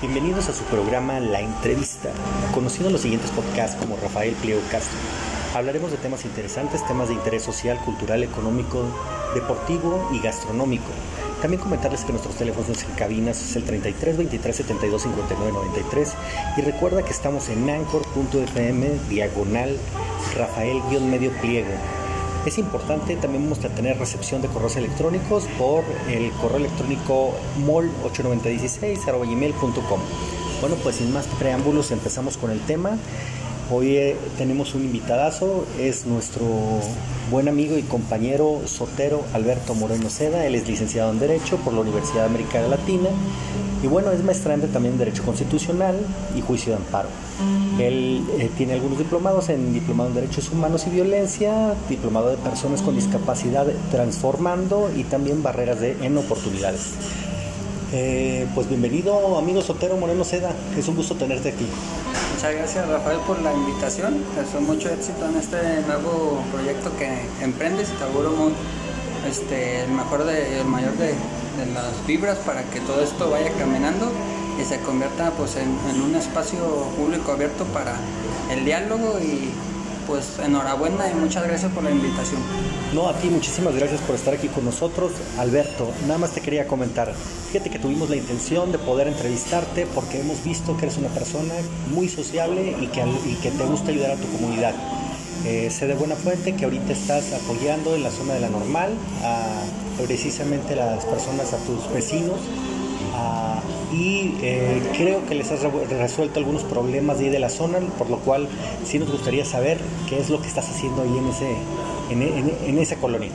Bienvenidos a su programa La Entrevista, conocido en los siguientes podcasts como Rafael Pliego Castro. Hablaremos de temas interesantes, temas de interés social, cultural, económico, deportivo y gastronómico. También comentarles que nuestros teléfonos en cabinas es el 33 23 72 59 93 y recuerda que estamos en anchor.fm diagonal Rafael-medio pliego es importante, también vamos a tener recepción de correos electrónicos por el correo electrónico mol8916.gmail.com. Bueno, pues sin más preámbulos empezamos con el tema. Hoy eh, tenemos un invitadazo, es nuestro buen amigo y compañero Sotero Alberto Moreno Seda, él es licenciado en Derecho por la Universidad Americana Latina y bueno, es maestrante también en Derecho Constitucional y Juicio de Amparo. Él eh, tiene algunos diplomados en Diplomado en Derechos Humanos y Violencia, Diplomado de Personas con Discapacidad Transformando y también Barreras en Oportunidades. Eh, pues bienvenido, amigo Sotero Moreno Seda. Es un gusto tenerte aquí. Muchas gracias, Rafael, por la invitación. Deseo mucho éxito en este nuevo proyecto que emprendes. Te auguro este, el mejor de, el mayor de, de las vibras para que todo esto vaya caminando y se convierta pues en, un espacio público abierto para el diálogo y pues enhorabuena y muchas gracias por la invitación. No, a ti muchísimas gracias por estar aquí con nosotros. Alberto, nada más te quería comentar, fíjate que tuvimos la intención de poder entrevistarte porque hemos visto que eres una persona muy sociable y que, y que te gusta ayudar a tu comunidad. Eh, sé de buena fuente que ahorita estás apoyando en la zona de la normal a precisamente las personas, a tus vecinos, y eh, creo que les has resuelto algunos problemas de ahí de la zona, por lo cual sí nos gustaría saber qué es lo que estás haciendo ahí en, ese, en, esa colonia.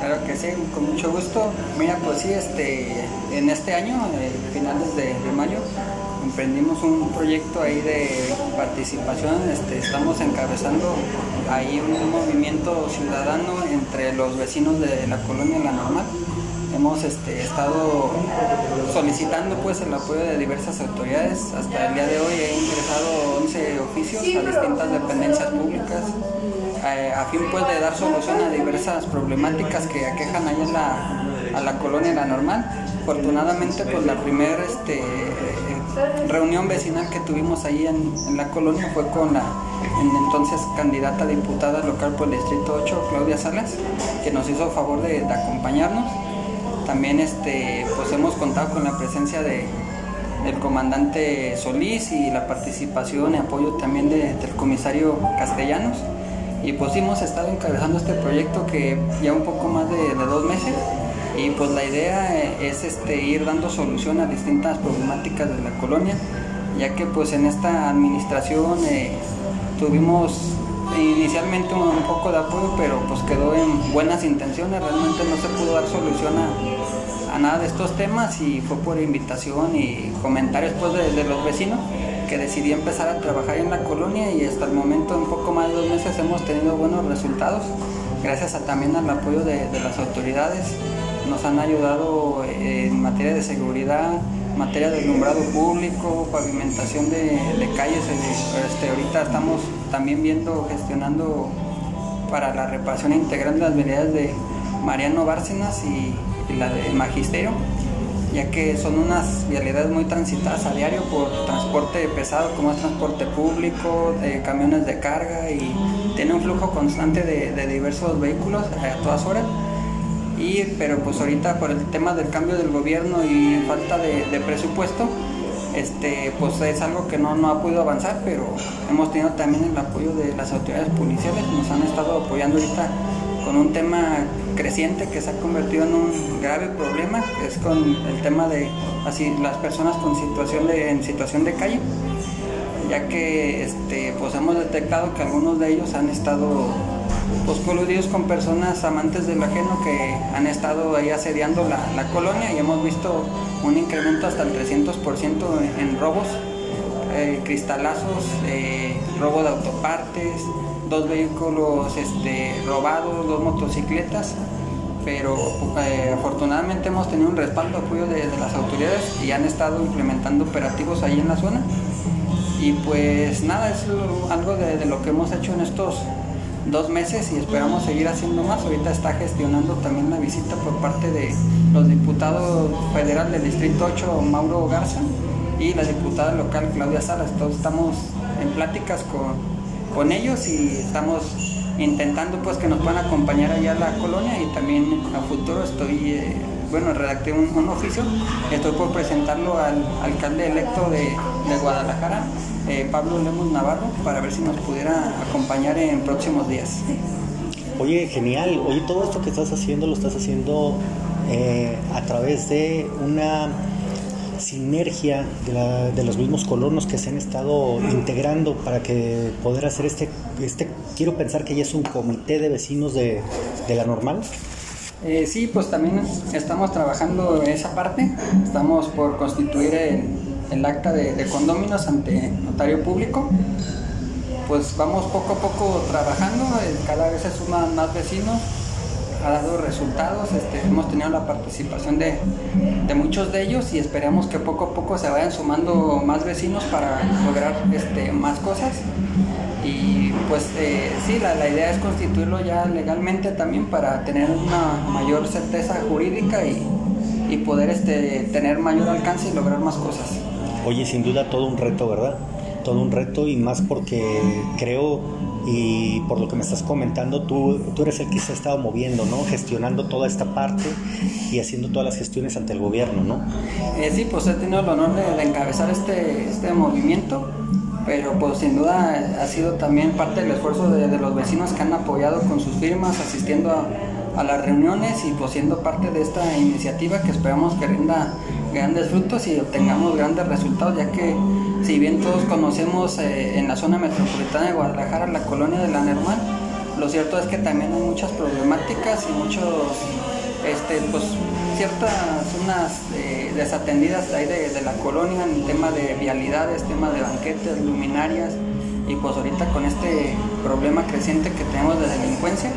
Claro que sí, con mucho gusto. Mira, pues sí, este, en este año, eh, finales de, mayo, emprendimos un proyecto ahí de participación. Este, estamos encabezando ahí un movimiento ciudadano entre los vecinos de la colonia La Normal hemos este, estado solicitando pues el apoyo de diversas autoridades. Hasta el día de hoy he ingresado 11 oficios a distintas dependencias públicas eh, a fin pues de dar solución a diversas problemáticas que aquejan ahí la, a la colonia La Normal. Afortunadamente pues la primera este, reunión vecinal que tuvimos ahí en, la colonia fue con la entonces candidata diputada local por el Distrito 8, Claudia Salas, que nos hizo favor de acompañarnos también este, pues hemos contado con la presencia de, del comandante Solís y la participación y apoyo también del comisario Castellanos. Y pues hemos estado encabezando este proyecto que ya un poco más de, dos meses y pues la idea es este, ir dando solución a distintas problemáticas de la colonia, ya que pues en esta administración eh, tuvimos inicialmente un, poco de apoyo, pero pues quedó en buenas intenciones, realmente no se pudo dar solución a, nada de estos temas y fue por invitación y comentarios pues de, los vecinos que decidí empezar a trabajar en la colonia y hasta el momento en poco más de dos meses hemos tenido buenos resultados, gracias a, también al apoyo de, las autoridades, nos han ayudado en materia de seguridad, materia de alumbrado público, pavimentación de, calles. Este, ahorita estamos también viendo, gestionando para la reparación integral de las medidas de Mariano Bárcenas y, la de Magisterio, ya que son unas vialidades muy transitadas a diario por transporte pesado, como es transporte público, de camiones de carga y tiene un flujo constante de, de diversos vehículos a todas horas. Pero pues ahorita por el tema del cambio del gobierno y falta de, presupuesto, este, pues es algo que no, no ha podido avanzar, pero hemos tenido también el apoyo de las autoridades policiales, nos han estado apoyando ahorita con un tema creciente que se ha convertido en un grave problema, es con el tema de así las personas con situación de, en situación de calle, ya que este, pues hemos detectado que algunos de ellos han estado pues coludidos con personas amantes del ajeno que han estado ahí asediando la, colonia y hemos visto un incremento hasta el 300% en, robos, eh, cristalazos, eh, robo de autopartes, dos vehículos este, robados, dos motocicletas, pero eh, afortunadamente hemos tenido un respaldo, apoyo de, las autoridades y han estado implementando operativos ahí en la zona. Y pues nada, es algo de lo que hemos hecho en estos dos meses y esperamos seguir haciendo más. Ahorita está gestionando también la visita por parte de, los diputados federal del Distrito 8, Mauro Garza, y la diputada local, Claudia Salas. Todos estamos en pláticas con, con ellos y estamos intentando pues que nos puedan acompañar allá a la colonia y también a futuro estoy, eh, bueno, redacté un, oficio, estoy por presentarlo al alcalde electo de, de Guadalajara, eh, Pablo Lemos Navarro, para ver si nos pudiera acompañar en próximos días. Oye, genial, oye, todo esto que estás haciendo lo estás haciendo eh, a través de una sinergia de, los mismos colonos que se han estado integrando para que poder hacer este, este quiero pensar que ya es un comité de vecinos de, la normal. Eh, sí, pues también estamos trabajando esa parte, estamos por constituir el, acta de, de condóminos ante notario público. Pues vamos poco a poco trabajando, eh, cada vez se suman más vecinos, ha dado resultados, este, hemos tenido la participación de, muchos de ellos y esperamos que poco a poco se vayan sumando más vecinos para lograr este, más cosas. Y pues eh, sí, la, idea es constituirlo ya legalmente también para tener una mayor certeza jurídica y, y poder este, tener mayor alcance y lograr más cosas. Oye, sin duda todo un reto, ¿verdad? todo un reto y más porque creo y por lo que me estás comentando, tú, tú eres el que se ha estado moviendo, ¿no? Gestionando toda esta parte y haciendo todas las gestiones ante el gobierno, ¿no? Eh, sí, pues he tenido el honor de, encabezar este, este movimiento, pero pues sin duda ha sido también parte del esfuerzo de, los vecinos que han apoyado con sus firmas, asistiendo a a las reuniones y pues siendo parte de esta iniciativa que esperamos que rinda grandes frutos y obtengamos grandes resultados, ya que si bien todos conocemos eh, en la zona metropolitana de Guadalajara la colonia de la Normal, lo cierto es que también hay muchas problemáticas y muchos, este, pues ciertas zonas eh, desatendidas ahí de, de, la colonia en tema de vialidades, tema de banquetes, luminarias y pues ahorita con este problema creciente que tenemos de delincuencia,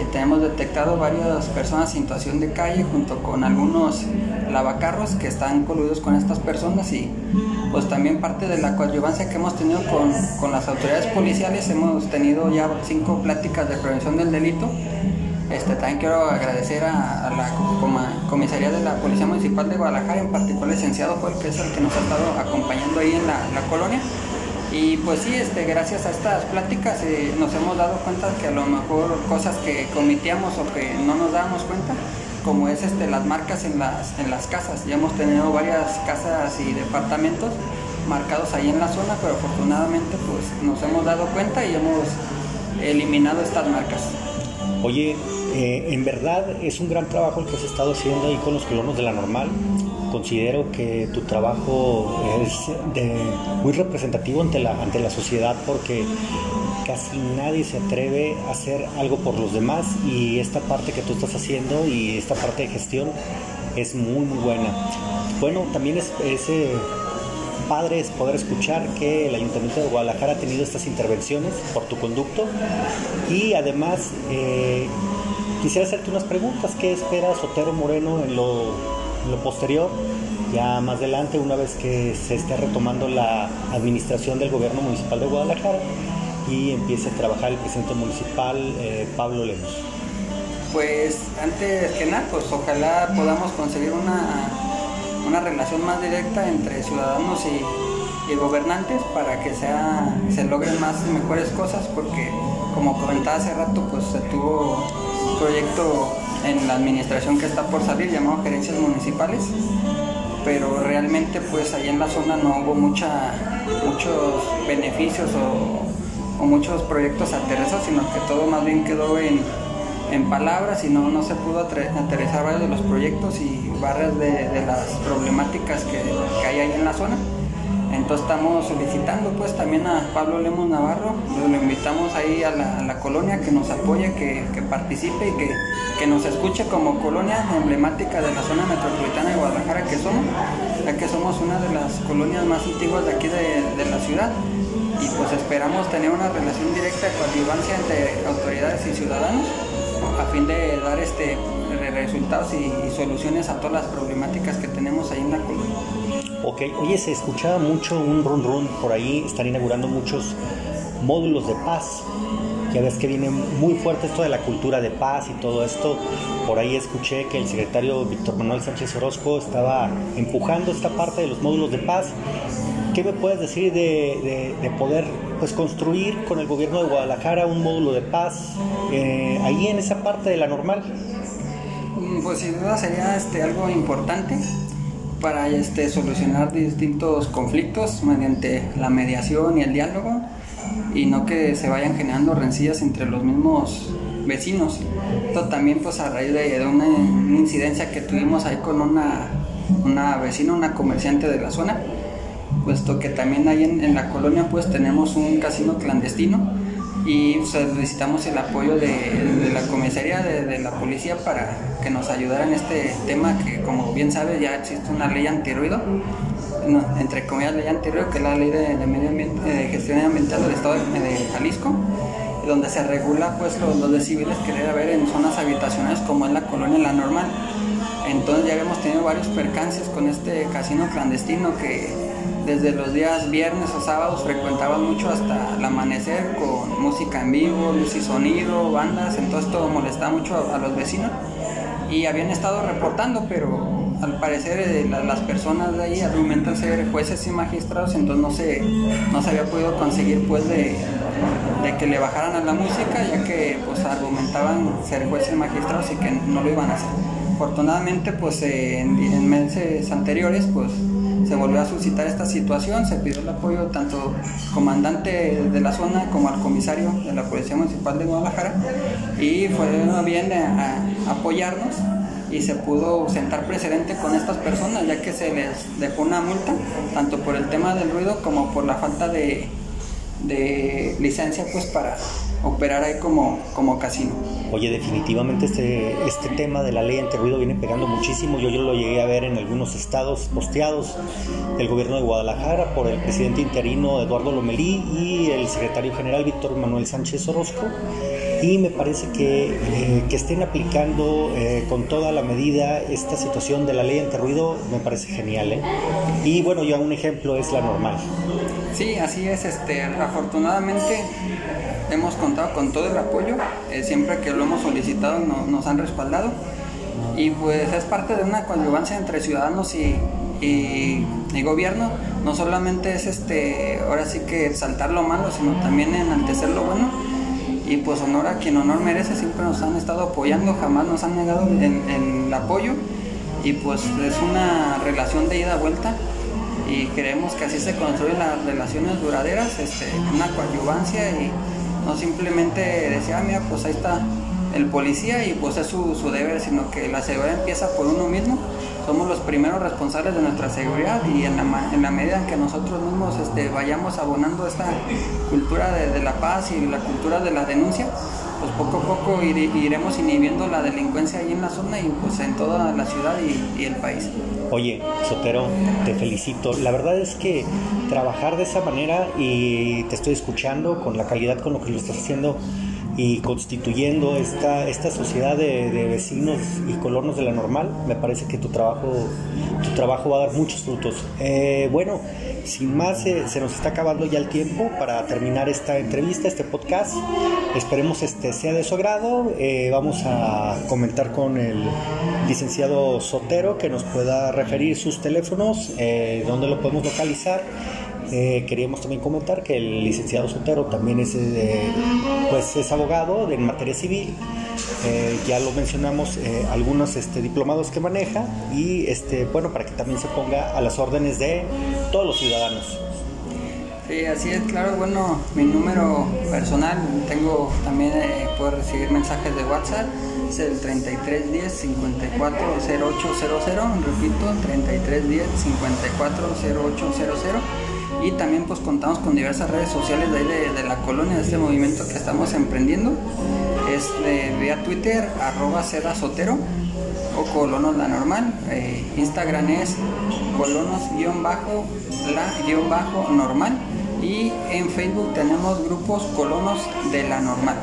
eh, tenemos detectado varias personas en situación de calle junto con algunos lavacarros que están coludidos con estas personas y pues también parte de la coadyuvancia que hemos tenido con, con las autoridades policiales, hemos tenido ya cinco pláticas de prevención del delito. Este, también quiero agradecer a, la comisaría de la Policía Municipal de Guadalajara, en particular el licenciado Joel, que es el que nos ha estado acompañando ahí en la, la colonia y pues sí, este, gracias a estas pláticas eh, nos hemos dado cuenta que a lo mejor cosas que cometíamos o que no nos dábamos cuenta, como es este, las marcas en las, en las casas. Ya hemos tenido varias casas y departamentos marcados ahí en la zona, pero afortunadamente pues nos hemos dado cuenta y hemos eliminado estas marcas. Oye, eh, en verdad es un gran trabajo el que has estado haciendo ahí con los colonos de la normal considero que tu trabajo es muy representativo ante la, ante la sociedad porque casi nadie se atreve a hacer algo por los demás y esta parte que tú estás haciendo y esta parte de gestión es muy buena. Bueno, también es, eh, padre es poder escuchar que el Ayuntamiento de Guadalajara ha tenido estas intervenciones por tu conducto y además eh, quisiera hacerte unas preguntas. ¿Qué espera Sotero Moreno en lo posterior, ya más adelante, una vez que se esté retomando la administración del gobierno municipal de Guadalajara y empiece a trabajar el presidente municipal eh, Pablo Lemos. Pues antes que nada, pues ojalá podamos conseguir una, una relación más directa entre ciudadanos y, gobernantes para que sea, se logren más y mejores cosas porque como comentaba hace rato, pues se tuvo proyecto en la administración que está por salir llamado gerencias municipales pero realmente pues ahí en la zona no hubo mucha, muchos beneficios o, muchos proyectos aterrizados, sino que todo más bien quedó en, palabras y no, no se pudo aterrizar varios de los proyectos y varias de, las problemáticas que, que hay ahí en la zona. Entonces estamos solicitando pues también a Pablo Lemos Navarro, lo invitamos ahí a la, colonia que nos apoye, que, participe y que, que, nos escuche como colonia emblemática de la zona metropolitana de Guadalajara que somos, ya que somos una de las colonias más antiguas de aquí de, la ciudad y pues esperamos tener una relación directa de coadyuvancia entre autoridades y ciudadanos a fin de dar este resultados y, y soluciones a todas las problemáticas que tenemos ahí en la colonia. Oye, se escuchaba mucho un run run por ahí, están inaugurando muchos módulos de paz. ya ves que viene muy fuerte esto de la cultura de paz y todo esto. Por ahí escuché que el secretario Víctor Manuel Sánchez Orozco estaba empujando esta parte de los módulos de paz. ¿Qué me puedes decir de, poder pues, construir con el gobierno de Guadalajara un módulo de paz eh, ahí en esa parte de la normal? Mm, pues sin duda sería este, algo importante para este, solucionar distintos conflictos mediante la mediación y el diálogo y no que se vayan generando rencillas entre los mismos vecinos. Esto también pues a raíz de, una, incidencia que tuvimos ahí con una, una vecina, una comerciante de la zona, puesto que también ahí en, la colonia pues tenemos un casino clandestino y solicitamos el apoyo de, la comisaría de, la policía para que nos ayudara en este tema que como bien sabes ya existe una ley antirruido entre comillas ley antirruido que es la ley de, medio ambiente, de gestión ambiental del estado de, Jalisco donde se regula pues los, los decibeles que debe haber en zonas habitacionales como es la colonia La Normal. Entonces ya habíamos tenido varios percances con este casino clandestino que desde los días viernes o sábados frecuentaban mucho hasta el amanecer con música en vivo, luz y sonido, bandas, entonces todo molestaba mucho a, los vecinos y habían estado reportando, pero al parecer eh, las personas de ahí argumentan ser jueces y magistrados, entonces no se, no se había podido conseguir pues de, que le bajaran a la música, ya que pues argumentaban ser jueces y magistrados y que no lo iban a hacer. Afortunadamente pues en, en meses anteriores pues se volvió a suscitar esta situación, se pidió el apoyo tanto al comandante de la zona como al comisario de la Policía Municipal de Guadalajara y fue bien a, apoyarnos y se pudo sentar precedente con estas personas ya que se les dejó una multa tanto por el tema del ruido como por la falta de, de licencia pues para operar ahí como, como casino. Oye, definitivamente este, este tema de la ley ruido viene pegando muchísimo. Yo, yo lo llegué a ver en algunos estados posteados del gobierno de Guadalajara por el presidente interino Eduardo Lomelí y el secretario general Víctor Manuel Sánchez Orozco. Y me parece que, eh, que estén aplicando eh, con toda la medida esta situación de la ley ruido me parece genial. ¿eh? Y bueno, ya un ejemplo es la normal. Sí, así es. Este, afortunadamente hemos contado con todo el apoyo, eh, siempre que lo hemos solicitado nos han respaldado. Y pues es parte de una conjugancia entre ciudadanos y, y, gobierno, no solamente es este, ahora sí que saltar lo malo, sino también enaltecer lo bueno. Y pues honor a quien honor merece, siempre nos han estado apoyando, jamás nos han negado el apoyo. Y pues es una relación de ida-vuelta y creemos que así se construyen las relaciones duraderas, este, una coadyuvancia y no simplemente decir, ah, mira, pues ahí está el policía y pues es su, su deber, sino que la seguridad empieza por uno mismo. Somos los primeros responsables de nuestra seguridad y en la, en la medida en que nosotros mismos este, vayamos abonando esta cultura de, de, la paz y la cultura de la denuncia, poco a poco iremos inhibiendo la delincuencia ahí en la zona y pues en toda la ciudad y, el país. Oye, Sotero, te felicito. La verdad es que trabajar de esa manera y te estoy escuchando con la calidad con lo que lo estás haciendo y constituyendo esta, esta sociedad de, vecinos y colonos de la normal, me parece que tu trabajo, tu trabajo va a dar muchos frutos. Eh, bueno, sin más, eh, se nos está acabando ya el tiempo para terminar esta entrevista, este podcast. Esperemos este sea de su agrado. Eh, vamos a comentar con el licenciado Sotero que nos pueda referir sus teléfonos, dónde lo podemos localizar eh, queríamos también comentar que el licenciado Sotero también es, eh, pues es abogado en materia civil. Eh, ya lo mencionamos, algunos este, diplomados que maneja y este, bueno, para que también se ponga a las órdenes de todos los ciudadanos. Sí, así es, claro, bueno, mi número personal, tengo también, puedo recibir mensajes de WhatsApp, es el 3310 540800, repito, 3310 540800 y también pues contamos con diversas redes sociales de, ahí de, la colonia, de este movimiento que estamos emprendiendo. Es de, vía Twitter, arroba seda sotero o colonos la normal. Eh, Instagram es colonos-la-normal y en Facebook tenemos grupos colonos de la normal.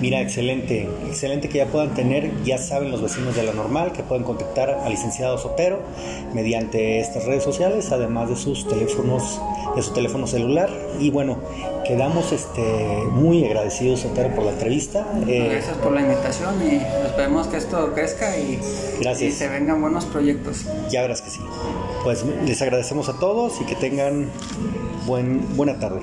Mira, excelente, excelente que ya puedan tener, ya saben los vecinos de la normal, que pueden contactar al licenciado Sotero mediante estas redes sociales, además de sus teléfonos, de su teléfono celular. Y bueno, quedamos este, muy agradecidos, Sotero, por la entrevista. Eh, Gracias por la invitación y esperemos que esto crezca y, y se vengan buenos proyectos. Ya verás que sí. Pues les agradecemos a todos y que tengan buen, buena tarde.